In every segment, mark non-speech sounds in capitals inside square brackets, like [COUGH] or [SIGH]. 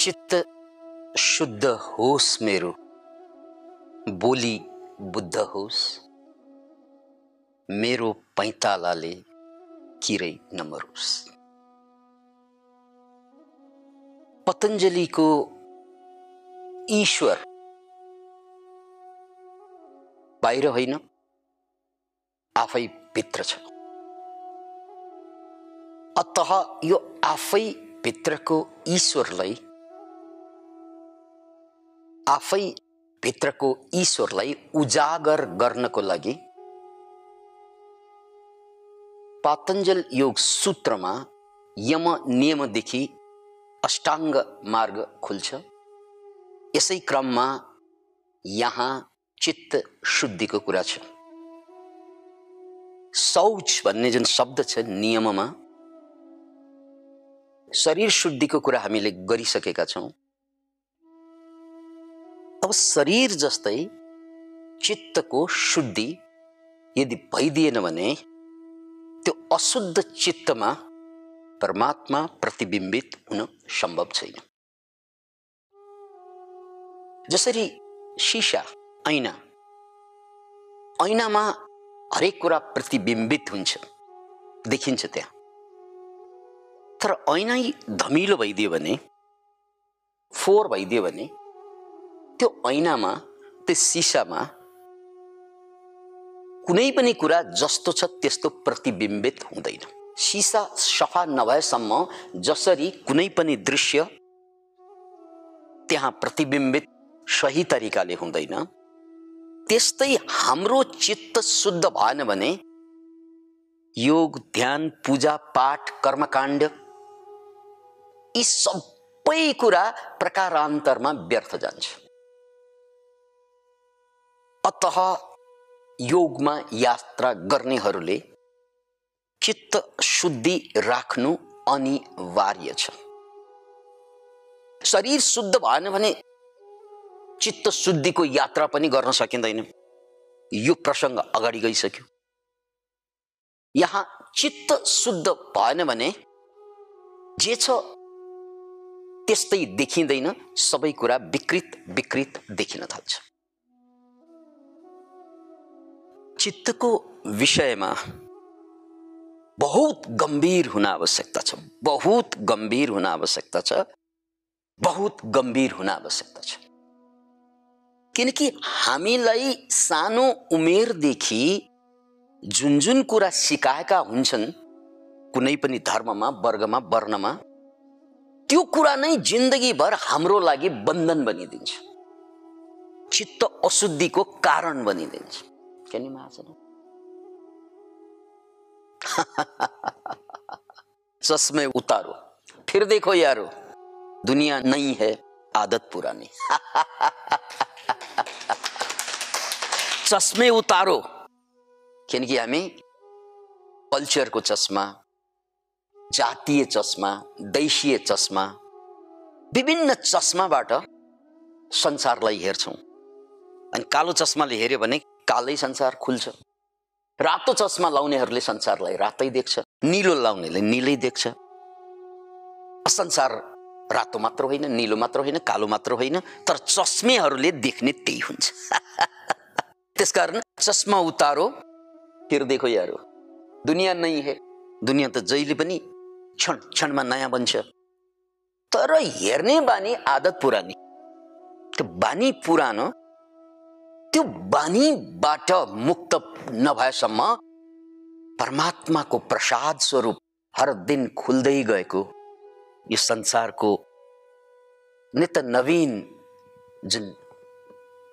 चित्त शुद्ध होस् मेरो बोली बुद्ध होस्। मेरो पैतालाले किरै नमरोस्। पतञ्जलीको ईश्वर बाहिर होइन आफै भित्र छ। अत यो आफै भित्रको ईश्वरलाई आफै भित्रको ईश्वरलाई उजागर गर्नको लागि पातञ्जल योग सूत्रमा यम नियमदेखि अष्टाङ्ग मार्ग खुल्छ। यसै क्रममा यहाँ चित्त शुद्धिको कुरा छ। शौच भन्ने जुन शब्द छ नियममा शरीर शुद्धिको कुरा हामीले गरिसकेका छौँ। अब शरीर जस्तै चित्तको शुद्धि। यदि भइदिएन भने त्यो अशुद्ध चित्तमा परमात्मा प्रतिबिम्बित हुन सम्भव छैन। जसरी सिसा ऐना ऐनामा हरेक कुरा प्रतिबिम्बित हुन्छ देखिन्छ त्यहाँ। तर ऐनै धमिलो भइदियो भने फोहोर भइदियो भने त्यो ऐनामा त्यो सिसामा कुनै पनि कुरा जस्तो छ त्यस्तो प्रतिबिम्बित हुँदैन। सिसा सफा नभएसम्म जसरी कुनै पनि दृश्य त्यहाँ प्रतिबिम्बित सही तरिकाले हुँदैन त्यस्तै हाम्रो चित्त शुद्ध भएन भने योग ध्यान पूजा पाठ कर्मकाण्ड यी सबै कुरा प्रकारान्तरमा व्यर्थ जान्छ। अत योगमा यात्रा गर्नेहरूले चित्त शुद्धि राख्नु अनिवार्य छ। शरीर शुद्ध भएन भने चित्त शुद्धिको यात्रा पनि गर्न सकिँदैन। यो प्रसङ्ग अगाडि गइसक्यो। यहाँ चित्त शुद्ध भएन भने जे छ त्यस्तै देखिँदैन सबै कुरा विकृत विकृत देखिन थाल्छ। चित्तको विषयमा बहुत गम्भीर हुन आवश्यकता छ। बहुत गम्भीर हुन आवश्यकता छ। बहुत गम्भीर हुन आवश्यकता छ। किनकि हामीलाई सानो उमेरदेखि जुन जुन कुरा सिकाएका हुन्छन् कुनै पनि धर्ममा वर्गमा वर्णमा त्यो कुरा नै जिन्दगीभर हाम्रो लागि बन्धन बनिदिन्छ। चित्त अशुद्धिको कारण बनिदिन्छ। नि महाजन [LAUGHS] चश्मे उतारो फिर देखो यारो दुनिया नहीं है आदत पुरानी। चश्मे उतारो। किनकि हामी कल्चरको चस्मा जातीय चस्मा देशीय चस्मा विभिन्न चस्माबाट संसारलाई हेर्छौँ। अनि कालो चस्माले हेऱ्यो भने कालै संसार खुल्छ। रातो चस्मा लाउनेहरूले संसारलाई रातै देख्छ निलो लाउनेले निलै देख्छ। संसार रातो मात्र होइन निलो मात्र होइन कालो मात्र होइन तर चस्मेहरूले देख्ने त्यही हुन्छ। [LAUGHS] त्यसकारण चस्मा उतारो फिर देखो यारो। दुनियाँ नै हे दुनियाँ त जहिले पनि क्षण क्षणमा नयाँ बन्छ। तर हेर्ने बानी आदत पुरानी। त्यो बानी पुरानो त्यो बानीबाट मुक्त नभएसम्म परमात्माको प्रसाद स्वरूप हर दिन खुल्दै गएको यो संसारको नित नवीन जुन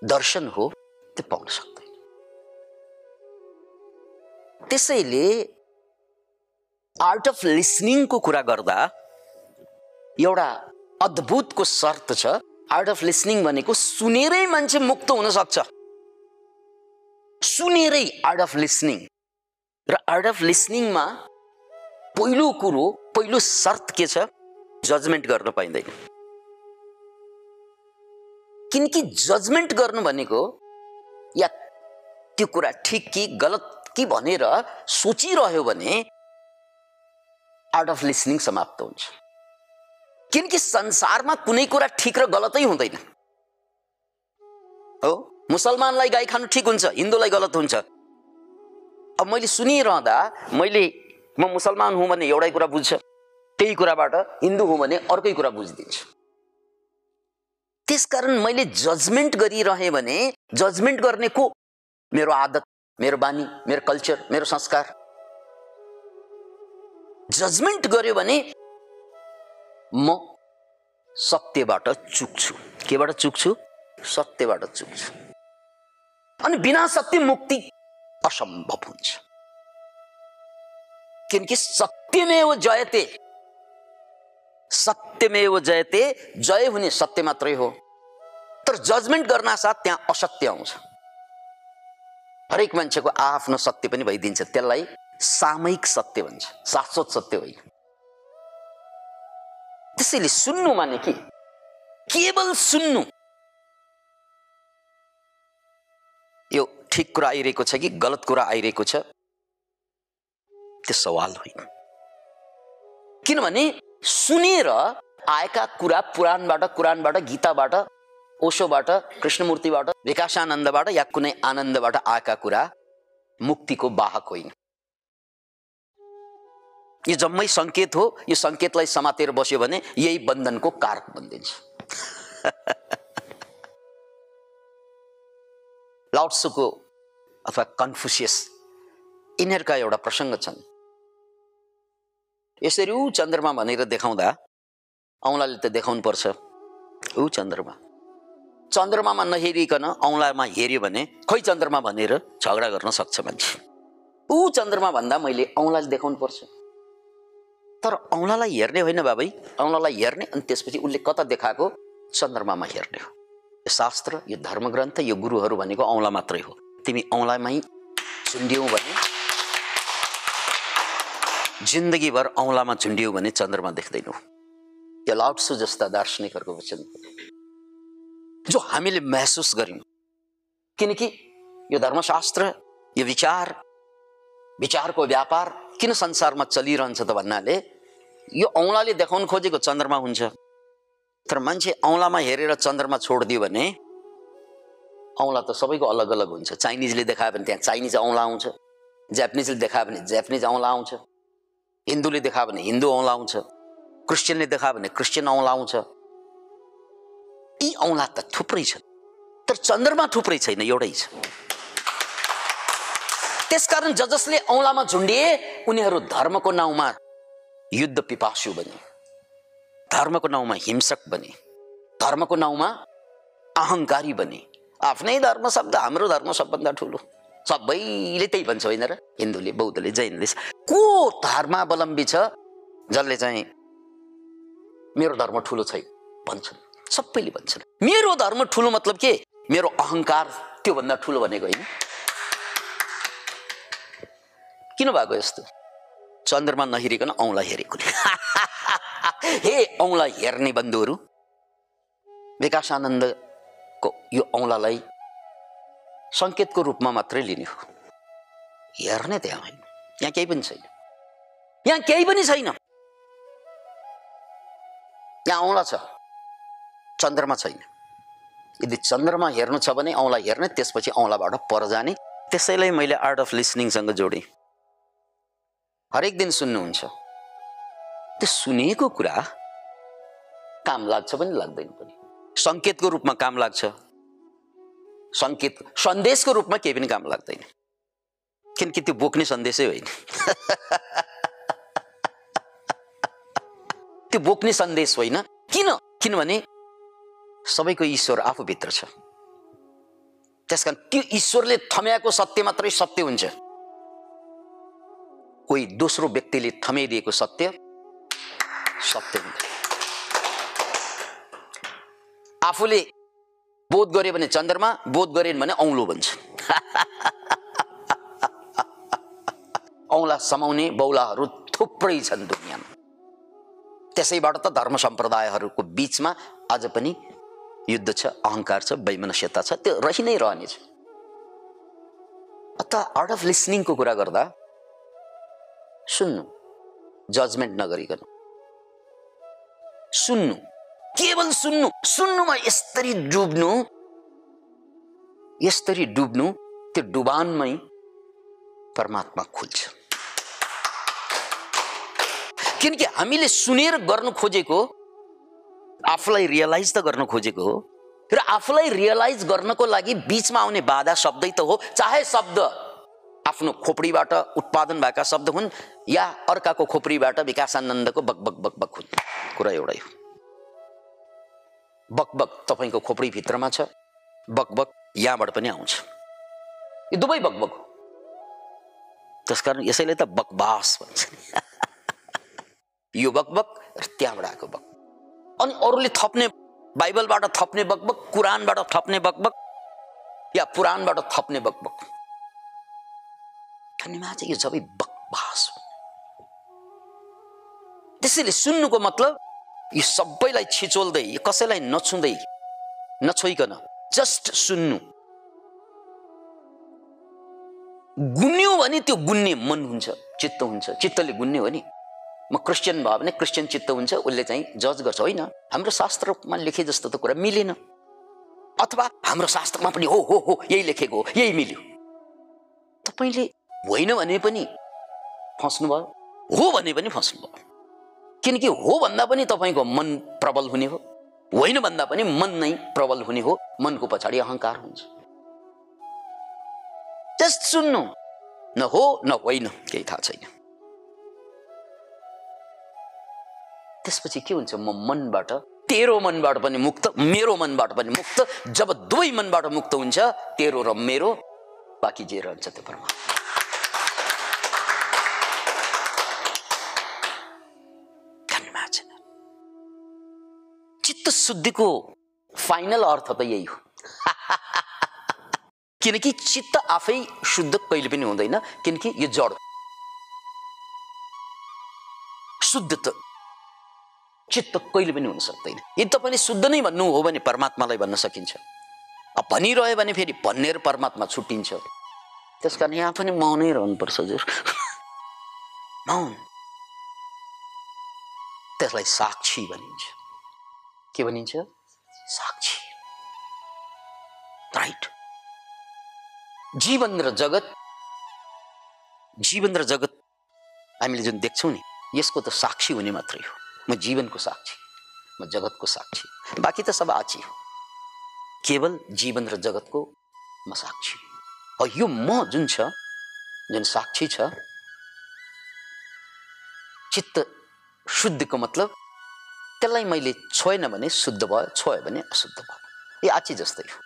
दर्शन हो त्यो पाउन सक्दैन। त्यसैले आर्ट अफ लिसनिङको कुरा गर्दा एउटा अद्भुतको शर्त छ। आर्ट अफ लिसनिङ भनेको सुनेरै मान्छे मुक्त हुन सक्छ। सुनेरै आर्ट अफ लिसनिङ र आर्ट अफ लिसनिङमा पहिलो कुरो पहिलो शर्त के छ? जजमेन्ट गर्न पाइँदैन। किनकि जजमेन्ट गर्नु भनेको या त्यो कुरा ठिक कि गलत कि भनेर सोचिरह्यो भने आर्ट अफ लिसनिङ समाप्त हुन्छ। किनकि संसारमा कुनै कुरा ठिक र गलतै हुँदैन। हो? मुसलमानलाई गाई खानु ठिक हुन्छ हिन्दूलाई गलत हुन्छ। अब मैले सुनिरहँदा मैले म मुसलमान हुँ भने एउटै कुरा बुझ्छ त्यही कुराबाट हिन्दू हुँ भने अर्कै कुरा बुझिदिन्छु। त्यसकारण मैले जजमेन्ट गरिरहेँ भने जजमेन्ट गर्ने को? मेरो आदत मेरो बानी मेरो कल्चर मेरो संस्कार। जजमेन्ट गर्यो भने म सत्यबाट चुक्छु। केबाट चुक्छु? सत्यबाट चुक्छु। अनि बिना सत्य मुक्ति असम्भव हुन्छ। किनकि सत्यमेव जयते सत्यमेव जयते जय हुने सत्य मात्रै हो। तर जजमेन्ट गर्न साथ त्यहाँ असत्य आउँछ। हरेक मान्छेको आफ्नो सत्य पनि भइदिन्छ। त्यसलाई सामयिक सत्य भन्छ। शाश्वत सत्य होइन। त्यसैले सुन्नु माने के केवल सुन्नु ठिक कुरा आइरहेको छ कि गलत कुरा आइरहेको छ? त्यो सवाल होइन किनभने सुनेर आएका कुरा पुराणबाट कुरानबाट गीताबाट ओशोबाट कृष्णमूर्तिबाट विकासानन्दबाट या कुनै आनन्दबाट आएका कुरा मुक्तिको वाहक होइन। यो जम्मै सङ्केत हो। यो सङ्केतलाई समातेर बस्यो भने यही बन्धनको कारक बनिदिन्छ [LAUGHS] लाउट्सुको अथवा कन्फ्युसियस यिनीहरूका एउटा प्रसङ्ग छन्। यसरी ऊ चन्द्रमा भनेर देखाउँदा औँलाले त देखाउनु पर्छ ऊ चन्द्रमा। चन्द्रमामा नहेरिकन औँलामा हेऱ्यो भने खै चन्द्रमा भनेर झगडा गर्न सक्छ मान्छे। ऊ चन्द्रमा भन्दा मैले औँलाले देखाउनु पर्छ तर औँलालाई हेर्ने होइन बाबै औँलालाई हेर्ने अनि त्यसपछि उसले कता देखाएको चन्द्रमामा हेर्ने हो। शास्त्र यो धर्मग्रन्थ यो गुरुहरू भनेको औँला मात्रै हो। तिमी औँलामै झुन्ड्यौ भने जिन्दगीभर औँलामा झुन्ड्यौ भने चन्द्रमा देख्दैनौ। यो लाउट्सु जस्ता दार्शनिकहरूको वचन जो हामीले महसुस गर्यौँ। किनकि यो धर्मशास्त्र यो विचार विचारको व्यापार किन संसारमा चलिरहन्छ त भन्नाले यो औँलाले देखाउनु खोजेको चन्द्रमा हुन्छ। तर मान्छे औँलामा हेरेर चन्द्रमा छोडिदियो भने औँला त सबैको अलग अलग हुन्छ। चाइनिजले देखायो भने त्यहाँ चाइनिज औँला आउँछ। जापानिजले देखायो भने जापानिज औँला आउँछ। हिन्दूले देखायो भने हिन्दू औँला आउँछ। क्रिस्चियनले देखायो भने क्रिस्चियन औँला आउँछ। यी औँला त थुप्रै छन्। तर चन्द्रमा थुप्रै छैन एउटै छ। त्यसकारण ज जसले औँलामा झुन्डिए उनीहरू धर्मको नाउँमा युद्ध पिपासु बने धर्मको नाउँमा हिंसक बने धर्मको नाउँमा अहङ्कारी बने। आफ्नै धर्म शब्द हाम्रो धर्म सबभन्दा ठुलो। सबैले त्यही भन्छ होइन र? हिन्दूले बौद्धले जैनले। को धर्मावलम्बी छ जसले चाहिँ मेरो धर्म ठुलो छैन भन्छन्? सबैले भन्छन्। मेरो धर्म ठुलो मतलब के? मेरो अहङ्कार त्योभन्दा ठुलो भनेको होइन। किन भएको यस्तो? चन्द्रमा नहेरिकन औँला हेरेकोले [LAUGHS] हे औँला हेर्ने बन्धुहरू विकासानन्दको यो औँलालाई सङ्केतको रूपमा मात्रै लिने हो हेर्ने त्यहाँ होइन यहाँ केही पनि छैन यहाँ केही पनि छैन यहाँ औँला छ चन्द्रमा छैन यदि चन्द्रमा हेर्नु छ भने औँला हेर्ने त्यसपछि औँलाबाट पर जाने त्यसैलाई मैले आर्ट अफ लिसनिङसँग जोडेँ हरेक दिन सुन्नुहुन्छ त्यो सुनेको कुरा काम लाग्छ पनि लाग्दैन पनि। सङ्केतको रूपमा काम लाग्छ। सङ्केत सन्देशको रूपमा केही पनि काम लाग्दैन। किनकि त्यो बोक्ने सन्देशै होइन। [LAUGHS] त्यो बोक्ने सन्देश होइन। किन? किनभने सबैको ईश्वर आफूभित्र छ। त्यस कारण त्यो ईश्वरले थम्याएको सत्य मात्रै सत्य हुन्छ। कोही दोस्रो व्यक्तिले थमाइदिएको सत्य सत्य हुन्छ आफूले बोध गर्यो भने चन्द्रमा बोध गरेन भने औँलो भन्छ। [LAUGHS] औँला समाउने बौलाहरू थुप्रै छन् दुनियाँमा। त्यसैबाट त धर्म सम्प्रदायहरूको बिचमा आज पनि युद्ध छ अहङ्कार छ वैमनस्यता छ त्यो रहि नै रहनेछ अत आर्ट अफ लिसनिङको कुरा गर्दा सुन्नु जजमेन्ट नगरिकन। सुन्नु। केवल सुन्नु। सुन्नुमा यसरी डुब्नु यसरी डुब्नु त्यो डुबानमै परमात्मा खुल्छ किनकि हामीले सुनेर गर्नु खोजेको आफूलाई रियलाइज त गर्न खोजेको हो र आफूलाई रियलाइज गर्नको लागि बिचमा आउने बाधा शब्दै त हो चाहे शब्द आफ्नो खोपडीबाट उत्पादन भएका शब्द हुन् या अर्काको खोपडीबाट विकासानन्दको बक बक बक बक हुन्। कुरा एउटै हो। बकबक तपाईँको खोपडीभित्रमा छ। बकबक यहाँबाट पनि आउँछ। यो दुवै बकबक हो। त्यसकारण यसैले त बकबास भन्छ। [LAUGHS] यो बकबक र त्यहाँबाट आएको बक। अनि अरूले थप्ने बाइबलबाट थप्ने बकबक कुरानबाट थप्ने बकबक या पुराणबाट थप्ने बकबक खानेमा चाहिँ यो सबै बकबास हो। त्यसैले सुन्नुको मतलब यो सबैलाई छिचोल्दै कसैलाई नछुँदै नछोइकन जस्ट सुन्नु। गुन्यो भने त्यो गुन्ने मन हुन्छ चित्त हुन्छ। चित्तले गुन्ने हो नि म क्रिस्चियन भयो भने क्रिस्चियन चित्त हुन्छ उसले चाहिँ जज गर्छ होइन? हाम्रो शास्त्रमा लेखे जस्तो त कुरा मिलेन। अथवा हाम्रो शास्त्रमा पनि हो हो हो यही लेखेको यही मिल्यो। तपाईँले होइन भने पनि फस्नुभयो। हो भने पनि फस्नुभयो। किनकि हो भन्दा पनि तपाईँको मन प्रबल हुने हो। होइन भन्दा पनि मन नै प्रबल हुने हो। मनको पछाडि अहङ्कार हुन्छ। जस्ट सुन्नु। न हो न होइन केही थाहा छैन। त्यसपछि के हुन्छ? म मनबाट तेरो मनबाट पनि मुक्त मेरो मनबाट पनि मुक्त जब दुवै मनबाट मुक्त हुन्छ तेरो र मेरो बाँकी जे रहन्छ त्यो परमात्मा चित्त शुद्धिको फाइनल अर्थ त यही हो। [LAUGHS] किनकि चित्त आफै शुद्ध कहिले पनि हुँदैन किनकि यो जड। शुद्ध त चित्त कहिले पनि हुन सक्दैन। यदि तपाईँले शुद्ध नै भन्नु हो भने परमात्मालाई भन्न सकिन्छ। भनिरह्यो भने फेरि भन्नेर परमात्मा छुट्टिन्छ। त्यस कारण यहाँ पनि मौनै रहनुपर्छ हजुर। [LAUGHS] मौन। त्यसलाई साक्षी भनिन्छ। के भनिन्छ? साक्षी। राइट जीवन र जगत जीवन र जगत हामीले जुन देख्छौँ नि यसको त साक्षी हुने मात्रै हो। म जीवनको साक्षी म जगतको साक्षी। बाँकी त सब आची हो। केवल जीवन र जगतको म साक्षी। यो म जुन छ जुन साक्षी छ चित्त शुद्धिको मतलब त्यसलाई मैले छोएन भने शुद्ध भयो छोयो भने अशुद्ध भयो। ए आची जस्तै हो।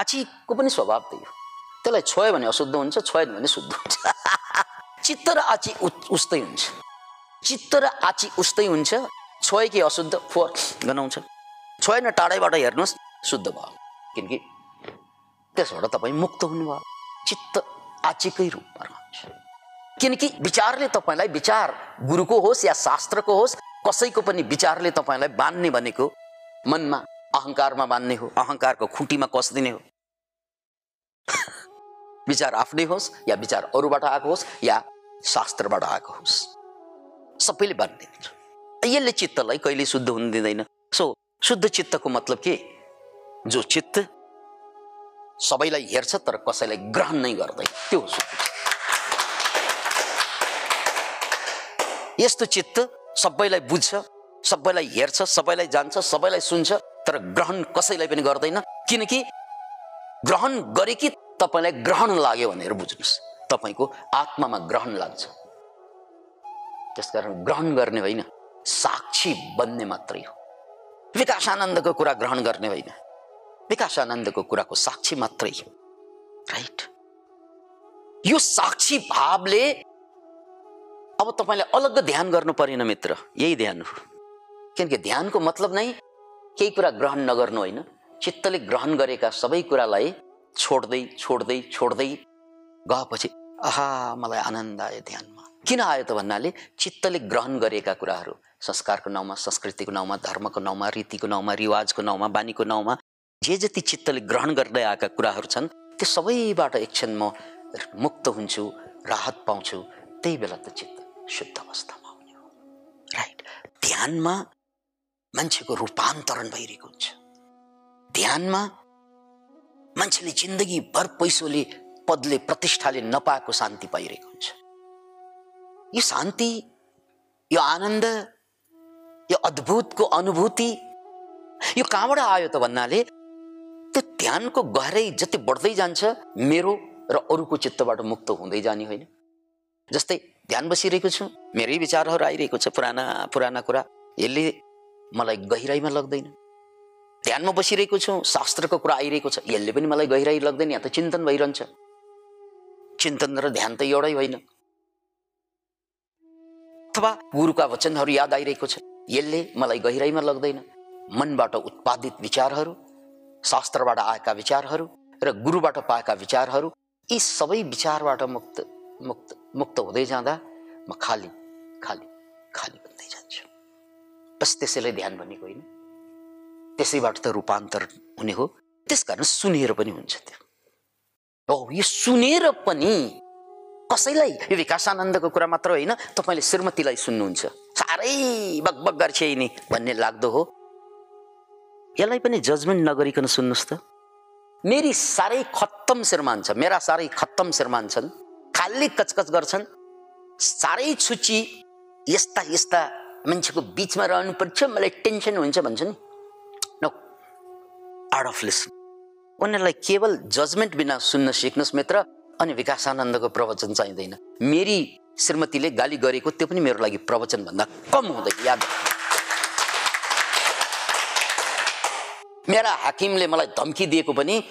आचीको पनि स्वभाव त्यही हो। त्यसलाई छोयो भने अशुद्ध हुन्छ छोएन भने शुद्ध हुन्छ। [LAUGHS] चित्त र आची उस्तै हुन्छ। चित्त र आची उस्तै हुन्छ। छोए कि अशुद्ध फोहोर गनाउँछ। छोएन टाढैबाट हेर्नुहोस् शुद्ध भयो। किनकि त्यसबाट तपाईँ मुक्त हुनुभयो। चित्त आचीकै रूपमा रहन्छ। किनकि विचारले तपाईँलाई विचार गुरुको होस् या शास्त्रको होस् कसैको पनि विचारले तपाईँलाई बान्ने भनेको मनमा अहङ्कारमा बान्ने हो अहङ्कारको खुटीमा कसिदिने हो। [LAUGHS] विचार आफ्नै होस् या विचार अरूबाट आएको होस् या शास्त्रबाट आएको होस्। सबैले बान्ने हुन्छ। यसले चित्तलाई कहिले शुद्ध हुन दिँदैन। सो शुद्ध चित्तको मतलब के? जो चित्त सबैलाई हेर्छ तर कसैलाई ग्रहण नै गर्दैन। त्यो यस्तो चित्त सबैलाई बुझ्छ सबैलाई हेर्छ सबैलाई जान्छ सबैलाई सुन्छ तर ग्रहण कसैलाई पनि गर्दैन। किनकि ग्रहण गरे कि तपाईँलाई ग्रहण लाग्यो भनेर बुझ्नुहोस्। तपाईँको आत्मामा ग्रहण लाग्छ। त्यसकारण ग्रहण गर्ने होइन साक्षी बन्ने मात्रै हो। विकासानन्दको कुरा ग्रहण गर्ने होइन। विकासानन्दको कुराको साक्षी मात्रै हो। राइट? यो साक्षी भावले अब तपाईँले अलग्ग ध्यान गर्नु परेन मित्र। यही ध्यान हो। किनकि ध्यानको मतलब नै केही कुरा ग्रहण नगर्नु होइन। चित्तले ग्रहण गरेका सबै कुरालाई छोड्दै छोड्दै छोड्दै गएपछि आहा मलाई आनन्द आयो ध्यानमा। किन आयो त भन्नाले चित्तले ग्रहण गरेका कुराहरू संस्कारको नाउँमा संस्कृतिको नाउँमा धर्मको नाउँमा रीतिको नाउँमा रिवाजको नाउँमा बानीको नाउँमा जे जति चित्तले ग्रहण गर्दै आएका कुराहरू छन् त्यो सबैबाट एकछिन म मुक्त हुन्छु राहत पाउँछु त्यही बेला त चित्त। शुद्ध अवस्थामा हुने हो। राइट ध्यानमा मान्छेको रूपान्तरण भइरहेको हुन्छ। ध्यानमा मान्छेले जिन्दगीभर पैसोले पदले प्रतिष्ठाले नपाएको शान्ति पाइरहेको हुन्छ। यो शान्ति यो आनन्द यो अद्भुतको अनुभूति यो कहाँबाट आयो त भन्नाले त्यो ध्यानको गहराई जति बढ्दै जान्छ मेरो र अरूको चित्तबाट मुक्त हुँदै जाने होइन। जस्तै ध्यान बसिरहेको छु। मेरै विचारहरू आइरहेको छ पुराना पुराना कुरा। यसले मलाई गहिराइमा लाग्दैन। ध्यानमा बसिरहेको छु शास्त्रको कुरा आइरहेको छ। यसले पनि मलाई गहिराई लाग्दैन यहाँ त चिन्तन भइरहन्छ। चिन्तन र ध्यान त एउटै होइन। अथवा गुरुका वचनहरू याद आइरहेको छ। यसले मलाई गहिराइमा लाग्दैन। मनबाट उत्पादित विचारहरू शास्त्रबाट आएका विचारहरू र गुरुबाट पाएका विचारहरू यी सबै विचारबाट मुक्त मुक्त। मुक्त हुँदै जाँदा म खाली खाली खाली बन्दै जान्छु बस त्यसैलाई ध्यान भनेको होइन। त्यसैबाट त रूपान्तर हुने हो। त्यसकारण सुनेर पनि हुन्छ त्यो। हो यो सुनेर पनि कसैलाई? यो विकासानन्दको कुरा मात्र होइन तपाईँले श्रीमतीलाई सुन्नुहुन्छ। साह्रै बगबग गर्छ नि भन्ने लाग्दो हो। यसलाई पनि जजमेन्ट नगरिकन सुन्नुहोस् त। मेरी साह्रै खत्तम श्रीमान छ मेरा साह्रै खत्तम श्रीमान छन्। खाली कचकच गर्छन्। साह्रै छुची यस्ता यस्ता मान्छेको बिचमा रहनुपर्छ मलाई टेन्सन हुन्छ भन्छ नि नो आर्ट अफ लिसन उनीहरूलाई केवल जजमेन्ट बिना सुन्न सिक्नुहोस् मित्र अनि विकासानन्दको प्रवचन चाहिँदैन। मेरी श्रीमतीले गाली गरेको त्यो पनि मेरो लागि प्रवचनभन्दा कम हुँदैन याद मेरा हाकिमले मलाई धम्की दिएको पनि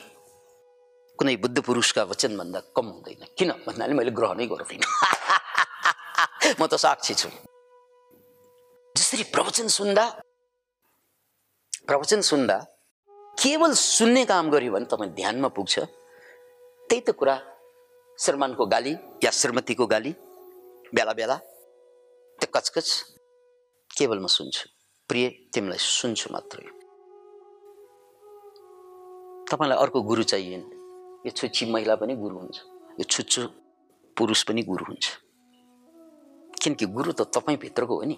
कुनै बुद्ध पुरुषका वचनभन्दा कम हुँदैन। किन? भन्नाले मैले ग्रहणै गर्दिनँ। [LAUGHS] म त साक्षी छु। जसरी प्रवचन सुन्दा प्रवचन सुन्दा केवल सुन्ने काम गर्यो भने तपाईँ ध्यानमा पुग्छ। त्यही त कुरा श्रीमानको गाली या श्रीमतीको गाली बेला बेला त्यो कचकच केवल म सुन्छु। प्रिय तिमीलाई सुन्छु मात्रै। तपाईँलाई अर्को गुरु चाहिएन। यो छुच्ची महिला पनि गुरु हुन्छ। यो छुच्चो पुरुष पनि गुरु हुन्छ। किनकि गुरु त तपाईँभित्रको हो नि। [LAUGHS]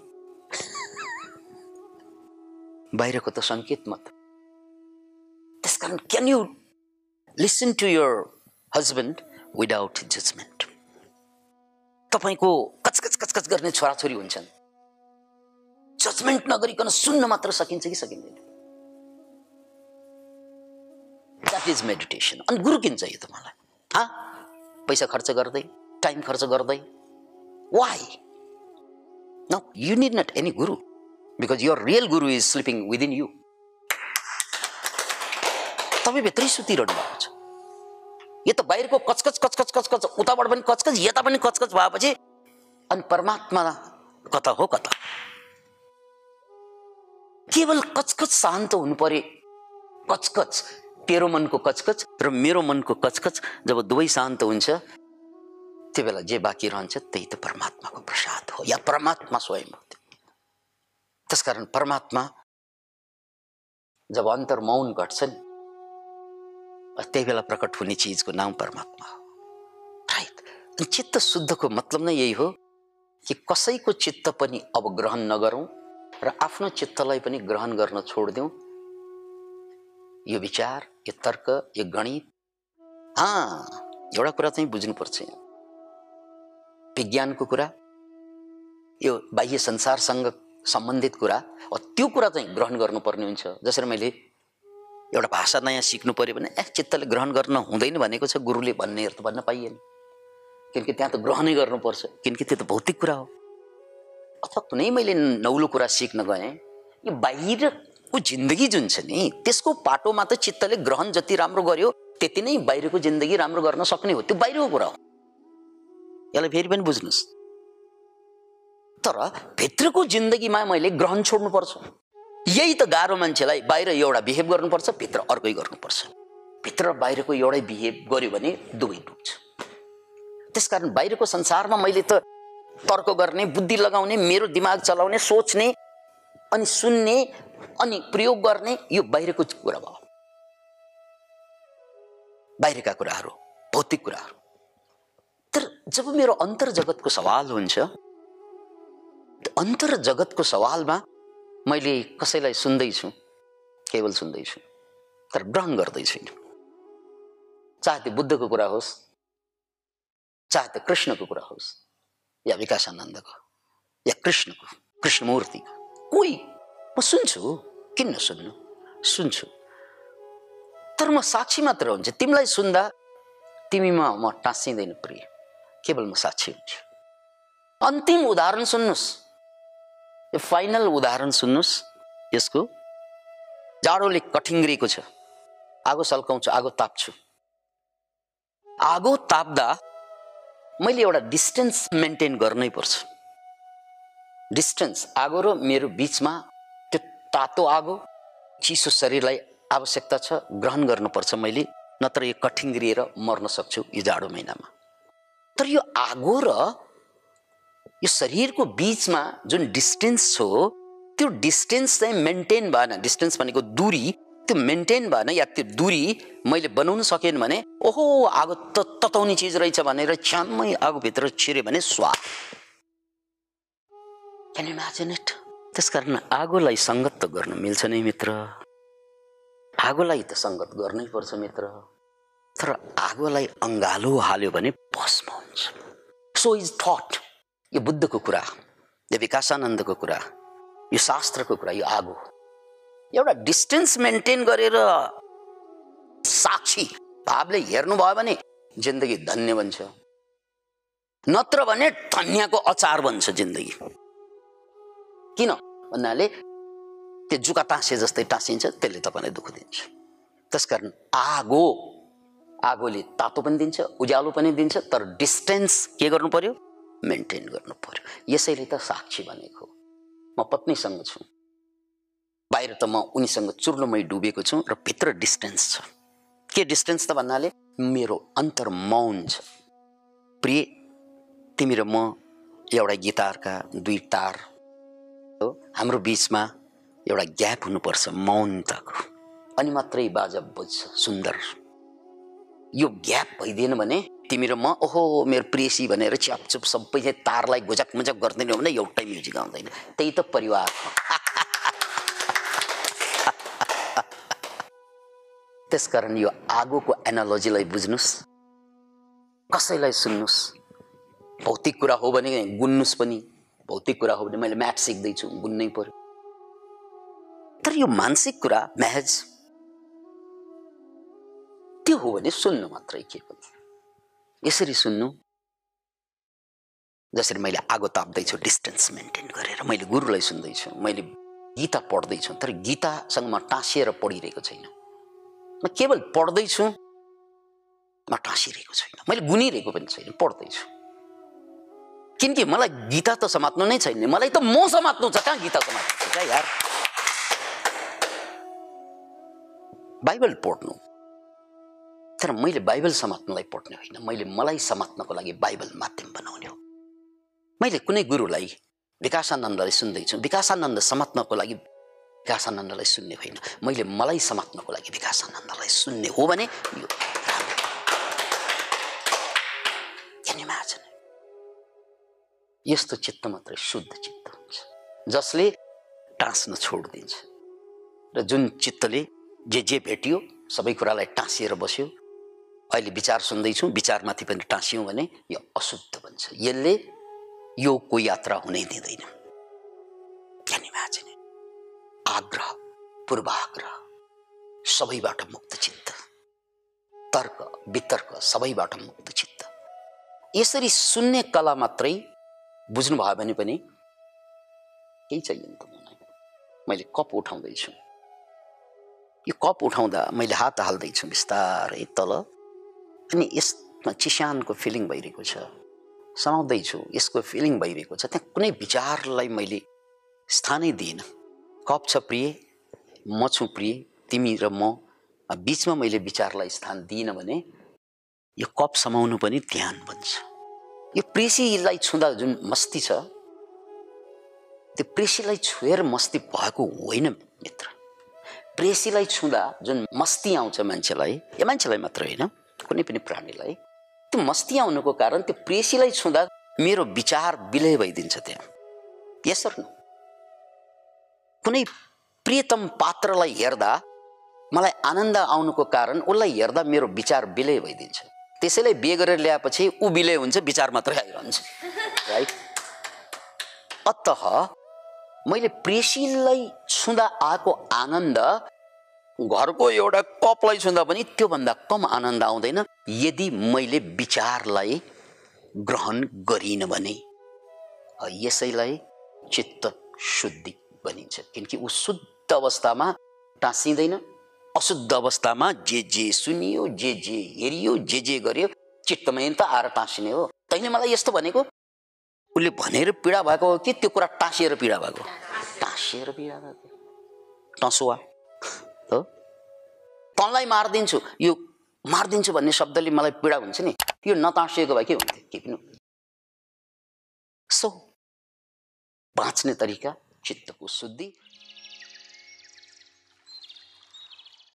बाहिरको त सङ्केत मात्र। त्यसकारण can you listen to your husband without judgement तपाईँको कचकच कचकच गर्ने छोराछोरी हुन्छन्। जजमेन्ट नगरिकन सुन्न मात्र सकिन्छ कि सकिँदैन? द्याट इज मेडिटेसन अनि गुरु किन चाहियो त मलाई? हा? पैसा खर्च गर्दै टाइम खर्च गर्दै। वाइ न you need not any guru because your real guru is sleeping within you तपाईँ भित्रै सुतिरहनु भएको छ। यो त बाहिरको कचकच कचकच कचकच उताबाट पनि कचकच यता पनि कचकच भएपछि अनि परमात्मा कता हो कता? केवल कचकच शान्त हुनु पर्यो कचकच तेरो मनको कचकच र मेरो मनको कचकच जब दुवै शान्त हुन्छ त्यो बेला जे बाँकी रहन्छ त्यही त परमात्माको प्रसाद हो या परमात्मा स्वयं हो त्यसकारण परमात्मा जब अन्तर मौन घट्छ नि त्यही बेला प्रकट हुने चिजको नाम परमात्मा हो। राइट चित्त शुद्धको मतलब नै यही हो कि कसैको चित्त पनि अब ग्रहण नगरौँ र आफ्नो चित्तलाई पनि ग्रहण गर्न छोडिदिउँ यो विचार यो तर्क यो गणित। एउटा कुरा चाहिँ बुझ्नुपर्छ विज्ञानको कुरा यो बाह्य संसारसँग सम्बन्धित कुरा त्यो कुरा चाहिँ ग्रहण गर्नुपर्ने हुन्छ। जसरी मैले एउटा भाषा नयाँ सिक्नु पऱ्यो भने ए चित्तले ग्रहण गर्न हुँदैन भनेको छ गुरुले भन्नेहरू त भन्न पाइएन। किनकि त्यहाँ त ग्रहणै गर्नुपर्छ किनकि त्यो त भौतिक कुरा हो। अथवा कुनै मैले नौलो कुरा सिक्न गएँ यो बाहिरको जिन्दगी जुन छ नि त्यसको पाटोमा त चित्तले ग्रहण जति राम्रो गर्यो त्यति नै बाहिरको जिन्दगी राम्रो गर्न सक्ने हो त्यो बाहिरको कुरा हो। यसलाई फेरि पनि बुझ्नुहोस्। तर भित्रको जिन्दगीमा मैले ग्रहण छोड्नुपर्छ। यही त गाह्रो मान्छेलाई बाहिर एउटा बिहेभ गर्नुपर्छ भित्र अर्कै गर्नुपर्छ। भित्र बाहिरको एउटै बिहेभ गर्यो भने दुवै डुब्छ त्यसकारण बाहिरको संसारमा मैले त तर्क गर्ने बुद्धि लगाउने मेरो दिमाग चलाउने सोच्ने अनि सुन्ने अनि प्रयोग गर्ने यो बाहिरको कुरा भयो। बाहिरका कुराहरू भौतिक कुराहरू। तर जब मेरो अन्तर जगतको सवाल हुन्छ अन्तर जगतको सवालमा मैले कसैलाई सुन्दैछु? केवल सुन्दैछु। तर ग्रहण गर्दै छैन चाहे त्यो बुद्धको कुरा होस् चाहे त्यो कृष्णको कुरा होस् या विकासानन्दको या कृष्णको कृष्णमूर्तिको कोही म सुन्छु किन नसुन्नु सुन्छु तर म साक्षी मात्र हुन्छ तिमीलाई सुन्दा तिमीमा म टाँसिँदैन प्रिय केवल म साक्षी हुन्छु अन्तिम उदाहरण सुन्नुहोस् यो फाइनल उदाहरण सुन्नुहोस् यसको जाडोले कठिङ्ग्रिएको छ आगो सल्काउँछु आगो ताप्छु आगो ताप्दा मैले एउटा डिस्टेन्स मेन्टेन गर्नै पर्छ डिस्टेन्स आगो र मेरो बिचमा तातो आगो। चिसो शरीरलाई आवश्यकता छ ग्रहण गर्नुपर्छ मैले नत्र यो कठिङ्ग्रिएर मर्न सक्छु यो जाडो महिनामा। तर यो आगो र यो शरीरको बिचमा जुन डिस्टेन्स छ त्यो डिस्टेन्स चाहिँ मेन्टेन भएन। डिस्टेन्स भनेको दुरी त्यो मेन्टेन भएन या त्यो दुरी मैले बनाउन सकेन भने ओहो आगो त तताउने चिज रहेछ भनेर च्याम्मै आगोभित्र छिर्यो भने स्वाद। क्यान इमेजिन इट त्यसकारण आगोलाई सङ्गत त गर्न मिल्छ नै मित्र। आगोलाई त सङ्गत गर्नै पर्छ मित्र। तर आगोलाई अङ्गालो हाल्यो भने भस्म हुन्छ। सो इज थट यो बुद्धको कुरा यो विकासानन्दको कुरा यो शास्त्रको कुरा यो आगो। एउटा डिस्टेन्स मेन्टेन गरेर साक्षी भावले हेर्नुभयो भने जिन्दगी धन्य बन्छ। नत्र भने धन्यको अचार बन्छ जिन्दगी। किन? भन्नाले त्यो जुका टाँसे जस्तै टाँसिन्छ त्यसले तपाईँलाई दुःख दिन्छ। त्यसकारण आगो आगोले तातो पनि दिन्छ उज्यालो पनि दिन्छ तर डिस्टेन्स के गर्नु पर्यो? मेन्टेन गर्नु पर्यो। यसैले त साक्षी भनेको म पत्नीसँग छु। बाहिर त म उनीसँग चुर्लोमै डुबेको छु र भित्र डिस्टेन्स छ। के डिस्टेन्स त भन्नाले मेरो अन्तर मौन छ। प्रिय तिमी र म एउटा गिटारका दुई तार हाम्रो बिचमा एउटा ग्याप हुनुपर्छ मौनताको। अनि मात्रै बाजा बुझ्छ सुन्दर। यो ग्याप भइदिएन भने तिमी र म ओहो मेरो प्रेसी भनेर च्यापचुप सबै तारलाई गुजक मुजक गर्दैन भने एउटै म्युजिक आउँदैन। त्यही त परिवार। [LAUGHS] त्यसकारण यो आगोको एनालोजीलाई बुझ्नुहोस् कसैलाई सुन्नुहोस् भौतिक कुरा हो भने गुन्नुहोस् पनि। भौतिक कुरा हो भने मैले म्याथ सिक्दैछु गुन्नै पर्यो तर यो मानसिक कुरा महज त्यो हो भने सुन्नु मात्रै के पनि यसरी सुन्नु जसरी मैले आगो ताप्दैछु डिस्टेन्स मेन्टेन गरेर मैले गुरुलाई सुन्दैछु मैले गीता पढ्दैछु तर गीतासँग म टाँसिएर पढिरहेको छैन। म केवल पढ्दैछु म टाँसिरहेको छैन। मैले गुनिरहेको पनि छैन पढ्दैछु। किनकि मलाई गीता त समात्नु नै छैन मलाई त म समात्नु छ। कहाँ गीता समात्नु छ? यार। बाइबल पढ्नु। तर मैले बाइबल समात्नलाई पढ्ने होइन। मैले मलाई समात्नको लागि बाइबल माध्यम बनाउने हो। मैले कुनै गुरुलाई विकासानन्दलाई सुन्दैछु। विकासानन्द समात्नको लागि विकासानन्दलाई सुन्ने होइन। मैले मलाई समात्नको लागि विकासानन्दलाई सुन्ने हो भने यो। यस्तो चित्त मात्रै शुद्ध चित्त हुन्छ। जसले टाँस्न छोडिदिन्छ। र जुन चित्तले जे जे भेटियो सबै कुरालाई टाँसिएर बस्यो अहिले विचार सुन्दैछु विचारमाथि पनि टाँस्यौँ भने यो अशुद्ध बन्छ। यसले योगको यात्रा हुनै दिँदैन। आग्रह पूर्वाग्रह सबैबाट मुक्त चित्त। तर्क वितर्क सबैबाट मुक्त चित्त। यसरी सुन्ने कला मात्रै बुझ्नुभयो भने पनि केही चाहिएन त मलाई। मैले कप उठाउँदैछु। यो कप उठाउँदा मैले हात हाल्दैछु बिस्तारै तल। अनि यसमा चिसानको फिलिङ भइरहेको छ। समाउँदैछु यसको फिलिङ भइरहेको छ। त्यहाँ कुनै विचारलाई मैले स्थानै दिइनँ। कप छ प्रिय म छु प्रिय तिमी र म। बिचमा मैले विचारलाई स्थान दिइनँ भने यो कप समाउनु पनि ध्यान बन्छ। यो प्रेसीलाई छुँदा जुन मस्ती छ त्यो प्रेसीलाई छुएर मस्ती भएको होइन मित्र। प्रेसीलाई छुँदा जुन मस्ती आउँछ मान्छेलाई या मान्छेलाई मात्र होइन कुनै पनि प्राणीलाई त्यो मस्ती आउनुको कारण त्यो प्रेसीलाई छुँदा मेरो विचार विलय भइदिन्छ त्यहाँ। यसर कुनै प्रियतम पात्रलाई हेर्दा मलाई आनन्द आउनुको कारण उसलाई हेर्दा मेरो विचार बिलय भइदिन्छ। त्यसैले बिहे गरेर ल्याएपछि ऊ बिलय हुन्छ विचार मात्रै आइरहन्छ। राइट अत मैले प्रेसिललाई छुँदा आएको आनन्द घरको एउटा कपलाई छुँदा पनि त्योभन्दा कम आनन्द आउँदैन। यदि मैले विचारलाई ग्रहण गरिनँ भने यसैलाई चित्त शुद्धि भनिन्छ। किनकि ऊ शुद्ध अवस्थामा टाँसिँदैन। अशुद्ध अवस्थामा जे जे सुनियो जे जे हेरियो जे जे गर्यो चित्तमै त आएर टाँसिने हो। तैँले मलाई यस्तो भनेको? उसले भनेर पीडा भएको हो कि त्यो कुरा टाँसिएर पीडा भएको टाँसिएर पीडा भएको टसुवा। हो? तँलाई मारिदिन्छु। यो मारिदिन्छु भन्ने शब्दले मलाई पीडा हुन्छ नि। यो नताँसिएको भए के हुन्थ्यो? के पनि सो बाँच्ने तरिका चित्तको शुद्धि